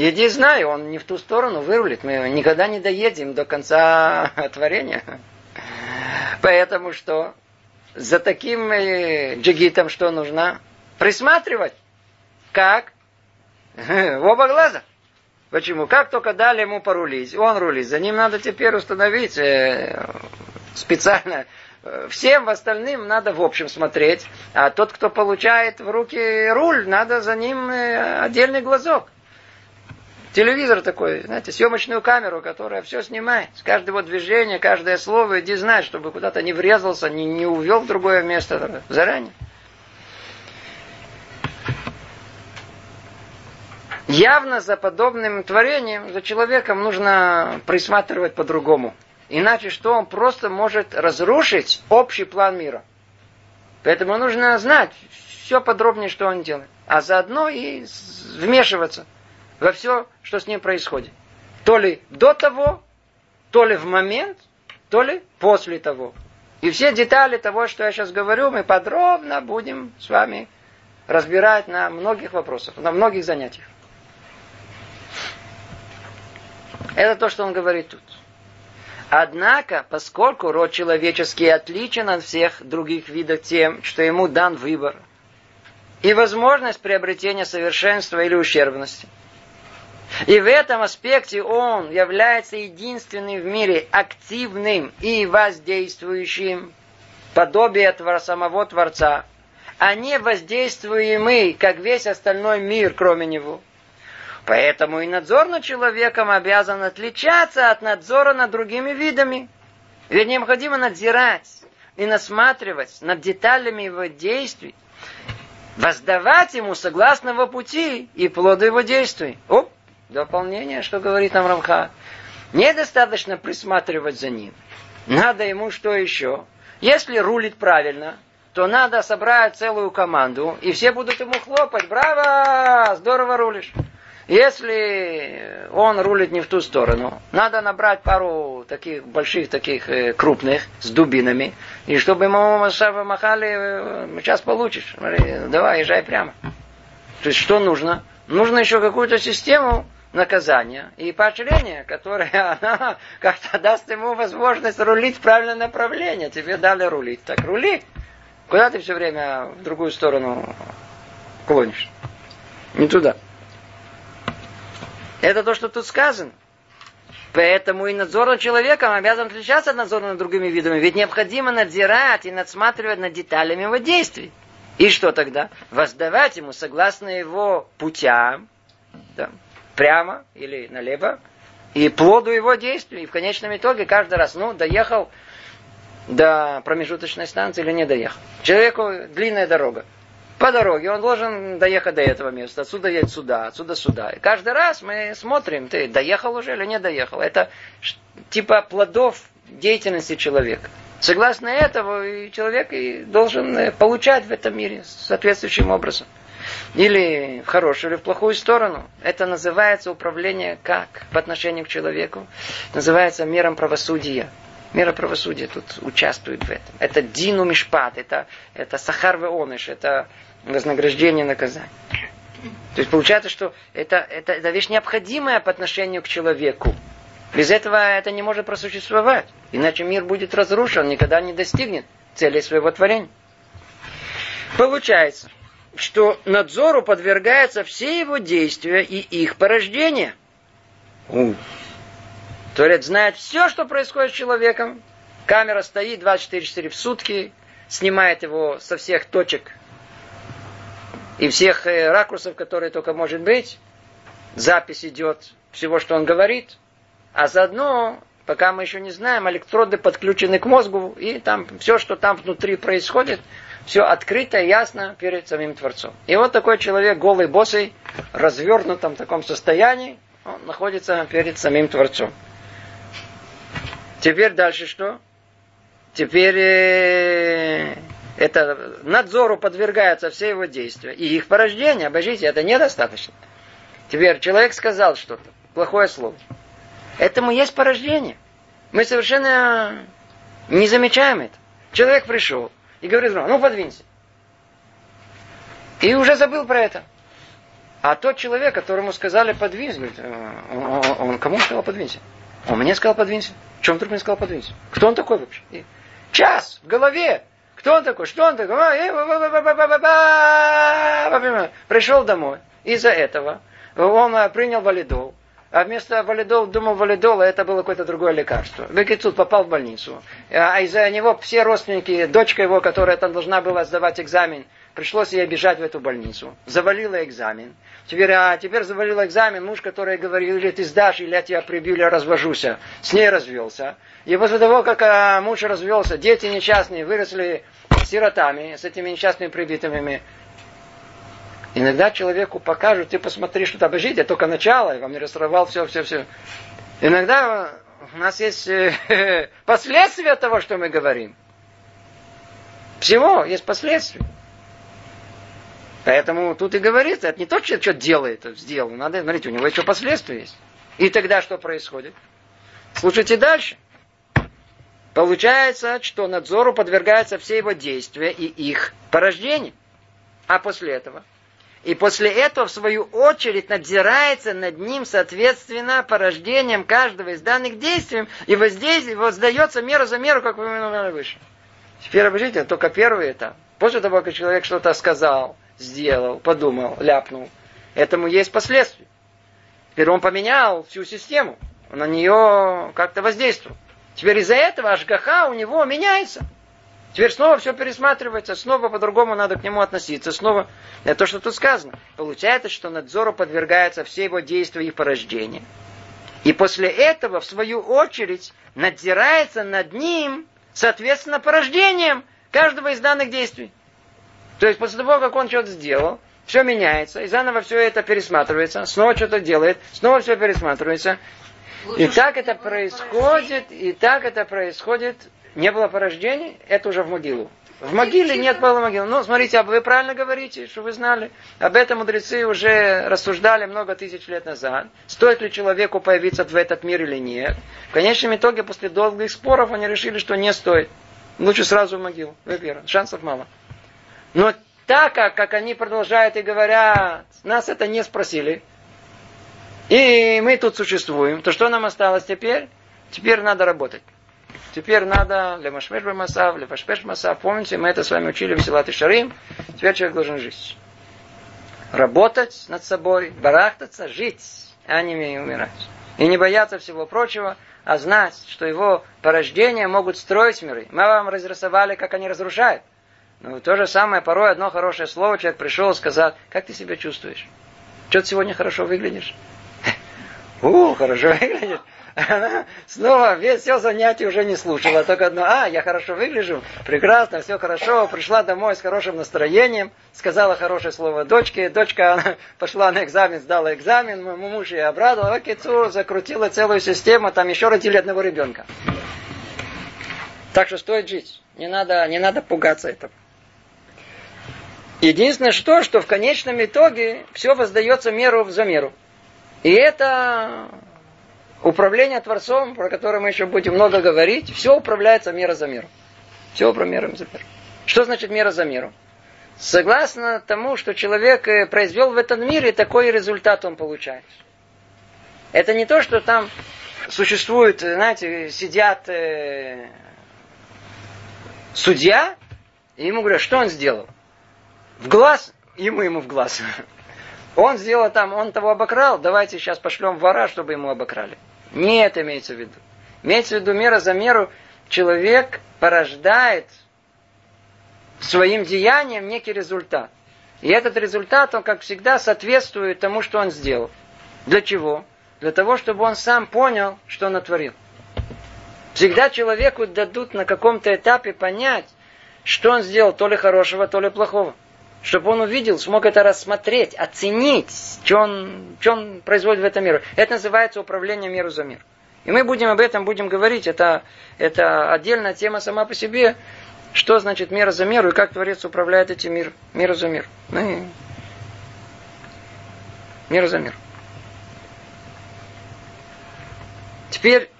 Speaker 1: Иди знай, он не в ту сторону вырулит. Мы никогда не доедем до конца творения. Поэтому что? За таким э, джигитом что нужно? Присматривать. Как? В оба глаза. Почему? Как только дали ему порулить, он рулит. За ним надо теперь установить э, специально. Всем остальным надо в общем смотреть. А тот, кто получает в руки руль, надо за ним э, отдельный глазок телевизор такой, знаете, съемочную камеру, которая все снимает. Каждое его движение, каждое слово, иди знать, чтобы куда-то не врезался, не, не увел в другое место заранее. Явно за подобным творением, за человеком нужно присматривать по-другому. Иначе что он просто может разрушить общий план мира. Поэтому нужно знать все подробнее, что он делает. А заодно и вмешиваться – во все, что с ним происходит. То ли до того, то ли в момент, то ли после того. И все детали того, что я сейчас говорю, мы подробно будем с вами разбирать на многих вопросах, на многих занятиях. Это то, что он говорит тут. Однако, поскольку род человеческий отличен от всех других видов тем, что ему дан выбор и возможность приобретения совершенства или ущербности – и в этом аспекте он является единственным в мире активным и воздействующим подобие самого Творца, а не воздействуемый, как весь остальной мир, кроме него. Поэтому и надзор над человеком обязан отличаться от надзора над другими видами. Ведь необходимо надзирать и насматривать над деталями его действий, воздавать ему согласно его пути и плоды его действий. Оп! Дополнение, что говорит нам Рамха. Недостаточно присматривать за ним. Надо ему что еще? Если рулит правильно, то надо собрать целую команду, и все будут ему хлопать. Браво! Здорово рулишь. Если он рулит не в ту сторону, надо набрать пару таких больших, таких э, крупных, с дубинами, и чтобы ему махали, э, сейчас получишь. Давай, езжай прямо. То есть что нужно? Нужно еще какую-то систему наказание и поощрение, которое она как-то даст ему возможность рулить в правильное направление. Тебе дали рулить. Так рули. Куда ты все время в другую сторону клонишь? Не туда. Это то, что тут сказано. Поэтому и надзор над человеком обязан отличаться от надзора над другими видами. Ведь необходимо надзирать и надсматривать над деталями его действий. И что тогда? Воздавать ему согласно его путям, да, прямо или налево, и плоду его действий. И в конечном итоге каждый раз, ну, доехал до промежуточной станции или не доехал. Человеку длинная дорога. По дороге он должен доехать до этого места, отсюда едет сюда, отсюда сюда. И каждый раз мы смотрим, ты доехал уже или не доехал. Это типа плодов деятельности человека. Согласно этому, человек и должен э, получать в этом мире соответствующим образом. Или в хорошую, или в плохую сторону. Это называется управление как по отношению к человеку. Называется мером правосудия. Мера правосудия тут участвует в этом. Это дину мишпат, это, это сахар веоныш, это вознаграждение наказание. То есть получается, что это, это, это вещь необходимая по отношению к человеку. Без этого это не может просуществовать. Иначе мир будет разрушен, никогда не достигнет цели своего творения. Получается, что надзору подвергаются все его действия и их порождения. У. Творец знает все, что происходит с человеком. Камера стоит 24 в сутки, снимает его со всех точек и всех э, ракурсов, которые только может быть. Запись идет всего, что он говорит. А заодно, пока мы еще не знаем, электроды подключены к мозгу, и там все, что там внутри происходит, все открыто, ясно перед самим Творцом. И вот такой человек, голый, босый, развернутом таком состоянии, он находится перед самим Творцом. Теперь дальше что? Теперь э, это надзору подвергаются все его действия. И их порождение, обождите, это недостаточно. Теперь человек сказал что-то, плохое слово. Этому есть порождение. Мы совершенно не замечаем это. Человек пришел и говорит, ну подвинься. И уже забыл про это. А тот человек, которому сказали подвинься, говорит, «Э, он, он, он кому сказал подвинься? Он мне сказал подвинься. Чем вдруг мне сказал подвинься? Кто он такой вообще? И час в голове кто он такой? Что он такой? Пришел домой. Из-за этого он принял валидол. А вместо валидол думал валидол, а это было какое-то другое лекарство. Бекицут попал в больницу. А из-за него все родственники, дочка его, которая там должна была сдавать экзамен, пришлось ей бежать в эту больницу. Завалила экзамен. Теперь, а теперь завалила экзамен муж, который говорил, или ты сдашь, или я тебя прибью, или я развожуся. С ней развелся. И после того, как а, муж развелся, дети несчастные выросли сиротами, с этими несчастными прибитыми. Иногда человеку покажут, ты посмотри, что там жить, это только начало, я вам не расстроил все, все, все. Иногда у нас есть э, последствия того, что мы говорим. Всего есть последствия. Поэтому тут и говорится, это не то, что, что делает, сделал. Надо, смотрите, у него еще последствия есть. И тогда что происходит? Слушайте дальше. Получается, что надзору подвергаются все его действия и их порождение. А после этого? И после этого, в свою очередь, надзирается над ним, соответственно, порождением каждого из данных действий, и воздействие воздается меру за меру, как упомянули выше. Теперь обождите, только первый этап. После того, как человек что-то сказал, сделал, подумал, ляпнул, этому есть последствия. Теперь он поменял всю систему, на нее как-то воздействовал. Теперь из-за этого Ашгаха у него меняется. Теперь снова все пересматривается, снова по-другому надо к нему относиться, снова. Это то, что тут сказано. Получается, что надзору подвергаются все его действия и порождения. И после этого, в свою очередь, надзирается над ним, соответственно, порождением каждого из данных действий. То есть после того, как он что-то сделал, все меняется, и заново все это пересматривается, снова что-то делает, снова все пересматривается, и так это происходит, и так это происходит. Не было порождения, это уже в могилу. В могиле нет было могилы. Ну, смотрите, а вы правильно говорите, что вы знали. Об этом мудрецы уже рассуждали много тысяч лет назад. Стоит ли человеку появиться в этот мир или нет. В конечном итоге, после долгих споров, они решили, что не стоит. Лучше сразу в могилу. Вы верно. Шансов мало. Но так как, как они продолжают и говорят, нас это не спросили, и мы тут существуем, то что нам осталось теперь? Теперь надо работать. Теперь надо лемашмеш масав, лепашпеш масав. Помните, мы это с вами учили в Силат и Шарим. Теперь человек должен жить. Работать над собой, барахтаться, жить, а не умирать. И не бояться всего прочего, а знать, что его порождения могут строить миры. Мы вам разрисовали, как они разрушают. Но то же самое, порой одно хорошее слово, человек пришел и сказал, как ты себя чувствуешь? Что ты сегодня хорошо выглядишь? У, хорошо выглядишь. Она снова весь все занятие уже не слушала. Только одно, а, я хорошо выгляжу, прекрасно, все хорошо. Пришла домой с хорошим настроением, сказала хорошее слово дочке. Дочка она пошла на экзамен, сдала экзамен. Мой муж ее обрадовал. А кицу закрутила целую систему, там еще родили одного ребенка. Так что стоит жить. Не надо, не надо пугаться этого. Единственное что, что в конечном итоге все воздается меру за меру. И это управление Творцом, про которое мы еще будем много говорить, все управляется мера за меру. Все управляется мера за меру. Что значит мера за меру? Согласно тому, что человек э, произвел в этом мире, такой результат он получает. Это не то, что там существует, знаете, сидят э, судья, и ему говорят, что он сделал? В глаз, ему ему в глаз. Он сделал там, он того обокрал, давайте сейчас пошлем вора, чтобы ему обокрали. Не это имеется в виду. Имеется в виду мера за меру. Человек порождает своим деянием некий результат. И этот результат, он, как всегда, соответствует тому, что он сделал. Для чего? Для того, чтобы он сам понял, что он натворил. Всегда человеку дадут на каком-то этапе понять, что он сделал то ли хорошего, то ли плохого. Чтобы он увидел, смог это рассмотреть, оценить, что он, что он производит в этом мире. Это называется управление миру за мир. И мы будем об этом будем говорить. Это, это отдельная тема сама по себе. Что значит мера за меру и как Творец управляет этим миром. Мир за мир. Ну и... Мир за мир. Теперь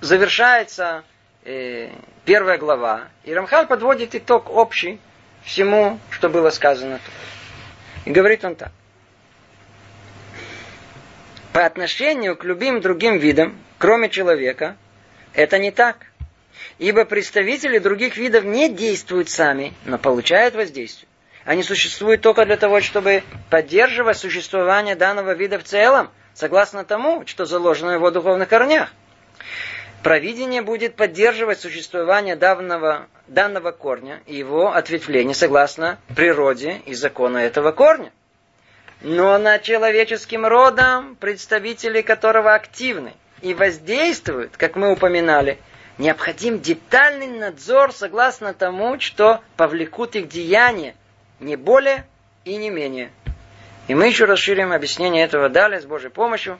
Speaker 1: завершается э, первая глава. И Рамхал подводит итог общий всему, что было сказано. И говорит он так. По отношению к любым другим видам, кроме человека, это не так. Ибо представители других видов не действуют сами, но получают воздействие. Они существуют только для того, чтобы поддерживать существование данного вида в целом, согласно тому, что заложено в его духовных корнях. Провидение будет поддерживать существование данного, данного корня и его ответвление согласно природе и закону этого корня. Но над человеческим родом, представители которого активны и воздействуют, как мы упоминали, необходим детальный надзор согласно тому, что повлекут их деяния, не более и не менее. И мы еще расширим объяснение этого далее с Божьей помощью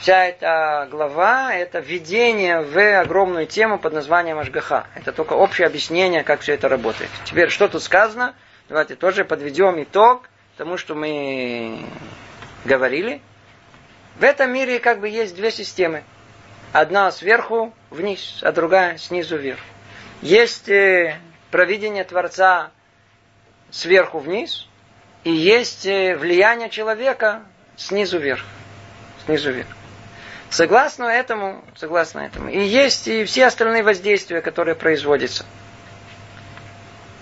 Speaker 1: вся эта глава – это введение в огромную тему под названием Ашгаха. Это только общее объяснение, как все это работает. Теперь, что тут сказано? Давайте тоже подведем итог тому, что мы говорили. В этом мире как бы есть две системы. Одна сверху вниз, а другая снизу вверх. Есть э, провидение Творца сверху вниз, и есть э, влияние человека снизу вверх. Снизу вверх. Согласно этому, согласно этому, и есть и все остальные воздействия, которые производятся.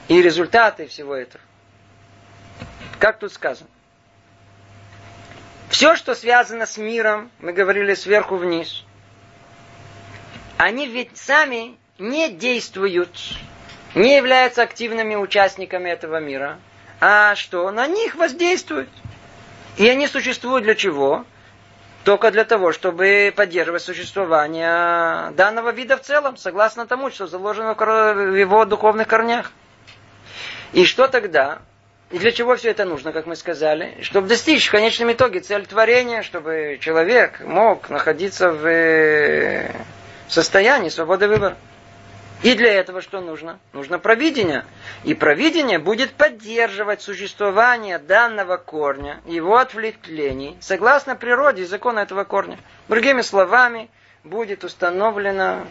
Speaker 1: И результаты всего этого. Как тут сказано? Все, что связано с миром, мы говорили сверху вниз, они ведь сами не действуют, не являются активными участниками этого мира, а что на них воздействуют. И они существуют для чего? Только для того, чтобы поддерживать существование данного вида в целом, согласно тому, что заложено в его духовных корнях. И что тогда? И для чего все это нужно, как мы сказали? Чтобы достичь в конечном итоге цель творения, чтобы человек мог находиться в состоянии свободы выбора. И для этого что нужно? Нужно провидение. И провидение будет поддерживать существование данного корня, его отвлечений, согласно природе и закону этого корня. Другими словами, будет установлена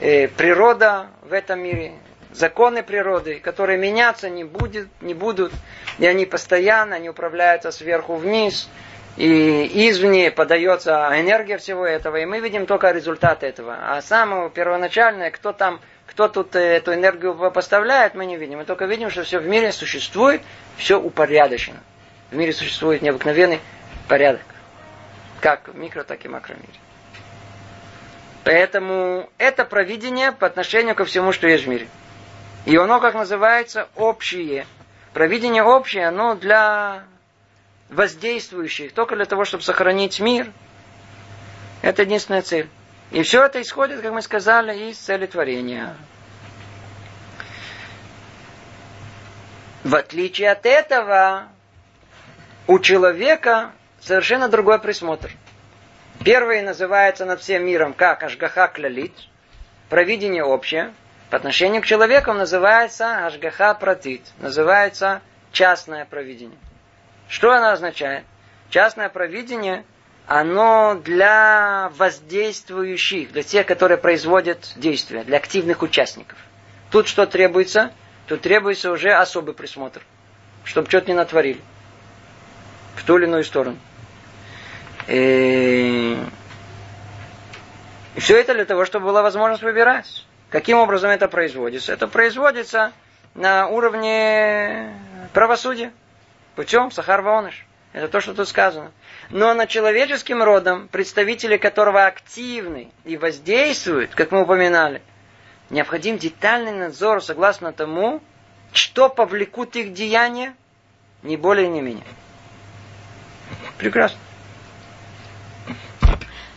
Speaker 1: э, природа в этом мире, законы природы, которые меняться не, будет, не будут, и они постоянно, они управляются сверху вниз, и извне подается энергия всего этого, и мы видим только результат этого. А самое первоначальное, кто там кто тут э, эту энергию поставляет, мы не видим. Мы только видим, что все в мире существует, все упорядочено. В мире существует необыкновенный порядок. Как в микро, так и макромире. Поэтому это провидение по отношению ко всему, что есть в мире. И оно, как называется, общее. Провидение общее, оно для воздействующих, только для того, чтобы сохранить мир. Это единственная цель. И все это исходит, как мы сказали, из цели творения. В отличие от этого, у человека совершенно другой присмотр. Первый называется над всем миром как Ашгаха Клялит, провидение общее. По отношению к человеку называется Ашгаха Пратит, называется частное провидение. Что оно означает? Частное провидение, оно для воздействующих, для тех, которые производят действия, для активных участников. Тут что требуется? Тут требуется уже особый присмотр, чтобы что-то не натворили в ту или иную сторону. И... и все это для того, чтобы была возможность выбирать. Каким образом это производится? Это производится на уровне правосудия, путем сахар ваоныш. Это то, что тут сказано. Но над человеческим родом, представители которого активны и воздействуют, как мы упоминали, необходим детальный надзор согласно тому, что повлекут их деяния, не более, не менее. Прекрасно.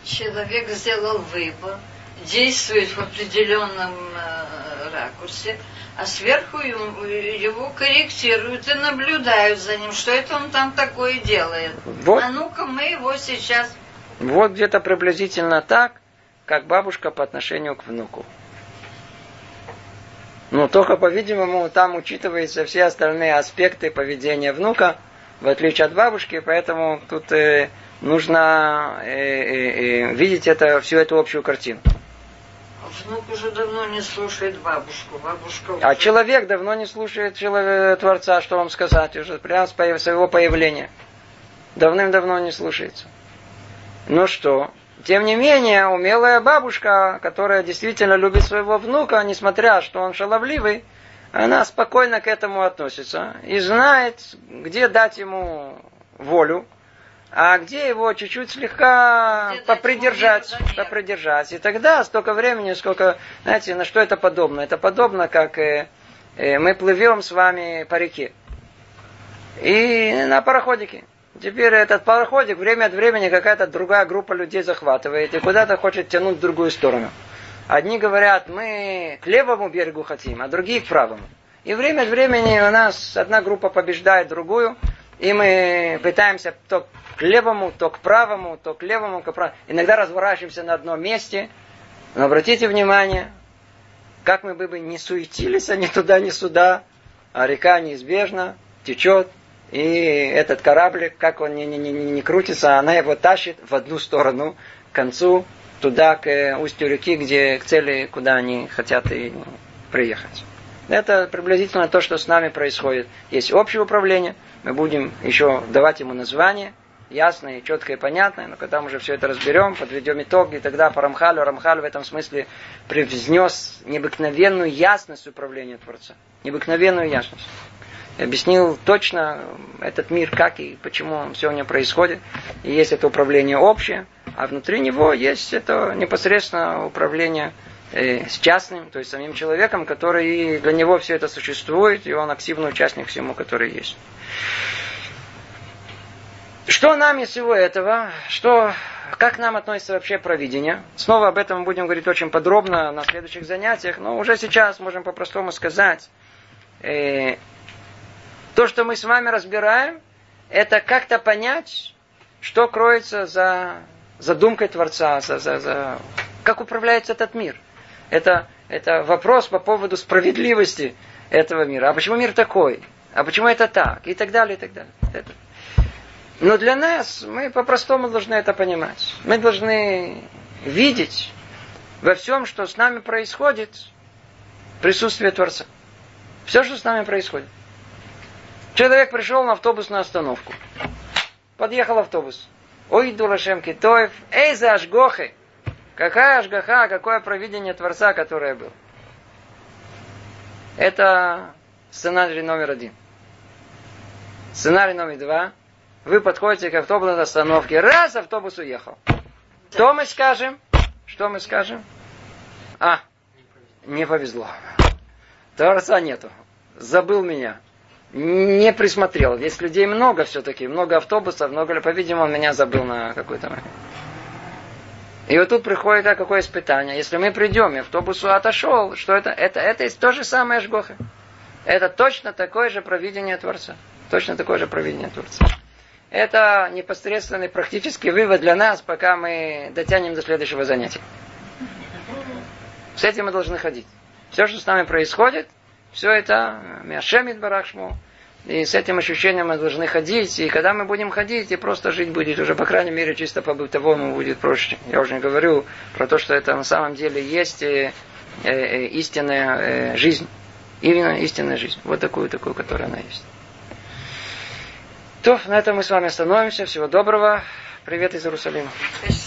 Speaker 2: Человек сделал выбор, действует в определенном э, ракурсе, а сверху его корректируют и наблюдают за ним, что это он там такое делает. Вот. А ну-ка мы его сейчас...
Speaker 1: Вот где-то приблизительно так, как бабушка по отношению к внуку. Ну, только, по-видимому, там учитываются все остальные аспекты поведения внука, в отличие от бабушки, поэтому тут э, нужно э, э, э, видеть это, всю эту общую картину.
Speaker 2: Внук уже давно не слушает бабушку. Бабушка уже...
Speaker 1: А человек давно не слушает человека, Творца, что вам сказать, уже прямо с своего появления. Давным-давно не слушается. Ну что, тем не менее, умелая бабушка, которая действительно любит своего внука, несмотря, что он шаловливый, она спокойно к этому относится и знает, где дать ему волю, а где его чуть-чуть слегка попридержать, попридержать. И тогда столько времени, сколько, знаете, на что это подобно? Это подобно, как э, э, мы плывем с вами по реке. И на пароходике. Теперь этот пароходик время от времени какая-то другая группа людей захватывает и куда-то хочет тянуть в другую сторону. Одни говорят, мы к левому берегу хотим, а другие к правому. И время от времени у нас одна группа побеждает другую, и мы пытаемся то к левому, то к правому, то к левому, к правому. Иногда разворачиваемся на одном месте. Но обратите внимание, как мы бы не суетились, а ни туда, ни сюда, а река неизбежно течет, и этот кораблик, как он не, не, не, не крутится, она его тащит в одну сторону, к концу, туда, к устью реки, где к цели, куда они хотят и приехать. Это приблизительно то, что с нами происходит. Есть общее управление, мы будем еще давать ему название, ясное, четкое и понятное, но когда мы уже все это разберем, подведем итог, и тогда по Рамхалю, в этом смысле привнес необыкновенную ясность управления Творца. Необыкновенную ясность объяснил точно этот мир, как и почему он сегодня происходит. И есть это управление общее, а внутри него есть это непосредственно управление э, с частным, то есть самим человеком, который для него все это существует, и он активный участник всему, который есть. Что нам из всего этого? Что, как нам относится вообще провидение? Снова об этом мы будем говорить очень подробно на следующих занятиях, но уже сейчас можем по-простому сказать, э, то, что мы с вами разбираем, это как-то понять, что кроется за задумкой Творца, за, за, за... как управляется этот мир. Это, это вопрос по поводу справедливости этого мира. А почему мир такой? А почему это так? И так далее, и так далее. Это. Но для нас мы по-простому должны это понимать. Мы должны видеть во всем, что с нами происходит, присутствие Творца. Все, что с нами происходит. Человек пришел на автобусную остановку. Подъехал автобус. Ой, дурашем китоев. Эй, за ашгохи. Какая ашгаха, какое провидение Творца, которое был. Это сценарий номер один. Сценарий номер два. Вы подходите к автобусной остановке. Раз, автобус уехал. Что мы скажем? Что мы скажем? А, не повезло. Творца нету. Забыл меня. Не присмотрел. Здесь людей много все-таки. Много автобусов, много... По-видимому, он меня забыл на какой-то момент. И вот тут приходит а, какое испытание. Если мы придем, и автобус отошел, что это? Это, это то же самое жгоха. Это точно такое же провидение Творца. Точно такое же провидение Творца. Это непосредственный практический вывод для нас, пока мы дотянем до следующего занятия. С этим мы должны ходить. Все, что с нами происходит, все это Мяшемит Барахшму. И с этим ощущением мы должны ходить. И когда мы будем ходить, и просто жить будет уже, по крайней мере, чисто по-бытовому будет проще. Я уже не говорю про то, что это на самом деле есть э, э, истинная э, жизнь. Именно истинная жизнь. Вот такую, такую, которая она есть. То, на этом мы с вами остановимся. Всего доброго. Привет из Иерусалима.
Speaker 2: Спасибо.